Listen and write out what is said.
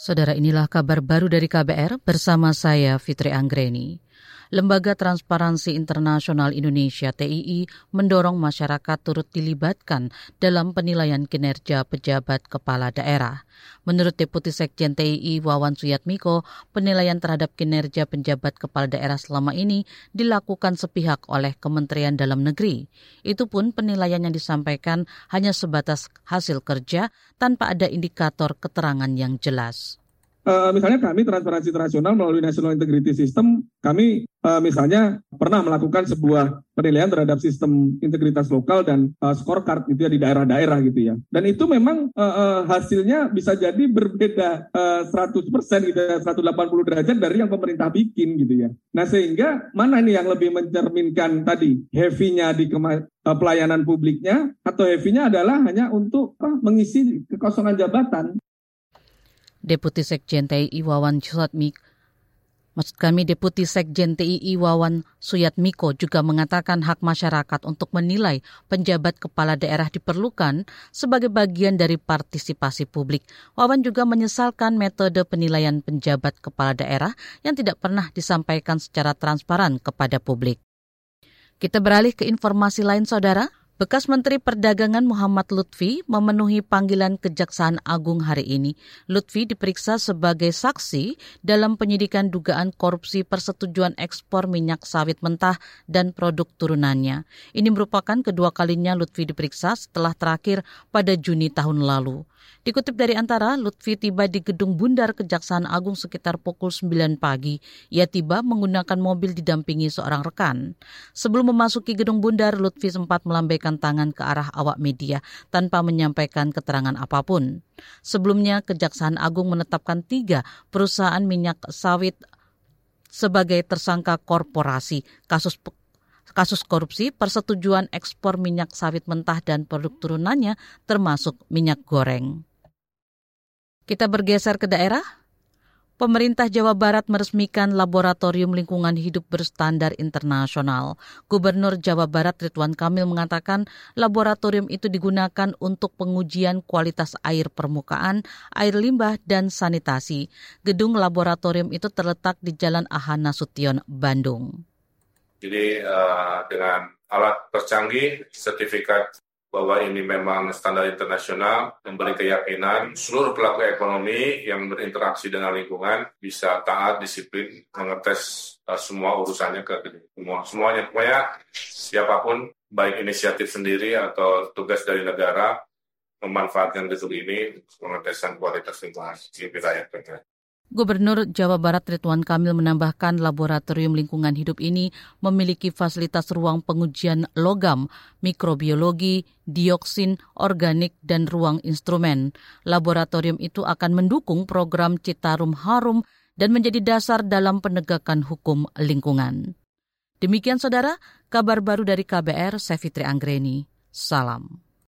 Saudara inilah kabar baru dari KBR bersama saya Fitri Anggreni. Lembaga Transparansi Internasional Indonesia TII mendorong masyarakat turut dilibatkan dalam penilaian kinerja pejabat kepala daerah. Menurut Deputi Sekjen TII Wawan Suyatmiko, penilaian terhadap kinerja penjabat kepala daerah selama ini dilakukan sepihak oleh Kementerian Dalam Negeri. Itu pun penilaian yang disampaikan hanya sebatas hasil kerja tanpa ada indikator keterangan yang jelas. Uh, misalnya kami transparansi internasional melalui National Integrity System, kami uh, misalnya pernah melakukan sebuah penilaian terhadap sistem integritas lokal dan uh, scorecard gitu ya di daerah-daerah gitu ya. Dan itu memang uh, uh, hasilnya bisa jadi berbeda uh, 100% gitu ya, 180 derajat dari yang pemerintah bikin gitu ya. Nah sehingga mana nih yang lebih mencerminkan tadi heavy-nya di pelayanan publiknya atau heavy-nya adalah hanya untuk mengisi kekosongan jabatan. Deputi Sekjen TII Wawan Suyatmiko Maksud kami Deputi Sekjen TII Wawan Suyatmiko juga mengatakan hak masyarakat untuk menilai penjabat kepala daerah diperlukan sebagai bagian dari partisipasi publik. Wawan juga menyesalkan metode penilaian penjabat kepala daerah yang tidak pernah disampaikan secara transparan kepada publik. Kita beralih ke informasi lain, saudara. Bekas Menteri Perdagangan Muhammad Lutfi memenuhi panggilan Kejaksaan Agung hari ini. Lutfi diperiksa sebagai saksi dalam penyidikan dugaan korupsi persetujuan ekspor minyak sawit mentah dan produk turunannya. Ini merupakan kedua kalinya Lutfi diperiksa setelah terakhir pada Juni tahun lalu. Dikutip dari antara, Lutfi tiba di gedung bundar Kejaksaan Agung sekitar pukul 9 pagi. Ia tiba menggunakan mobil didampingi seorang rekan. Sebelum memasuki gedung bundar, Lutfi sempat melambaikan tangan ke arah awak media tanpa menyampaikan keterangan apa pun. Sebelumnya, Kejaksaan Agung menetapkan tiga perusahaan minyak sawit sebagai tersangka korporasi kasus kasus korupsi persetujuan ekspor minyak sawit mentah dan produk turunannya termasuk minyak goreng. Kita bergeser ke daerah. Pemerintah Jawa Barat meresmikan Laboratorium Lingkungan Hidup Berstandar Internasional. Gubernur Jawa Barat Ridwan Kamil mengatakan laboratorium itu digunakan untuk pengujian kualitas air permukaan, air limbah, dan sanitasi. Gedung laboratorium itu terletak di Jalan Ahana Sution, Bandung. Jadi uh, dengan alat tercanggih, sertifikat bahwa ini memang standar internasional, memberi keyakinan seluruh pelaku ekonomi yang berinteraksi dengan lingkungan bisa taat, disiplin, mengetes uh, semua urusannya ke semua semuanya. Pokoknya siapa pun, baik inisiatif sendiri atau tugas dari negara, memanfaatkan gedung ini pengetesan kualitas lingkungan di wilayah. Gubernur Jawa Barat Ridwan Kamil menambahkan laboratorium lingkungan hidup ini memiliki fasilitas ruang pengujian logam, mikrobiologi, dioksin, organik, dan ruang instrumen. Laboratorium itu akan mendukung program Citarum Harum dan menjadi dasar dalam penegakan hukum lingkungan. Demikian saudara, kabar baru dari KBR, saya Fitri Anggreni. Salam.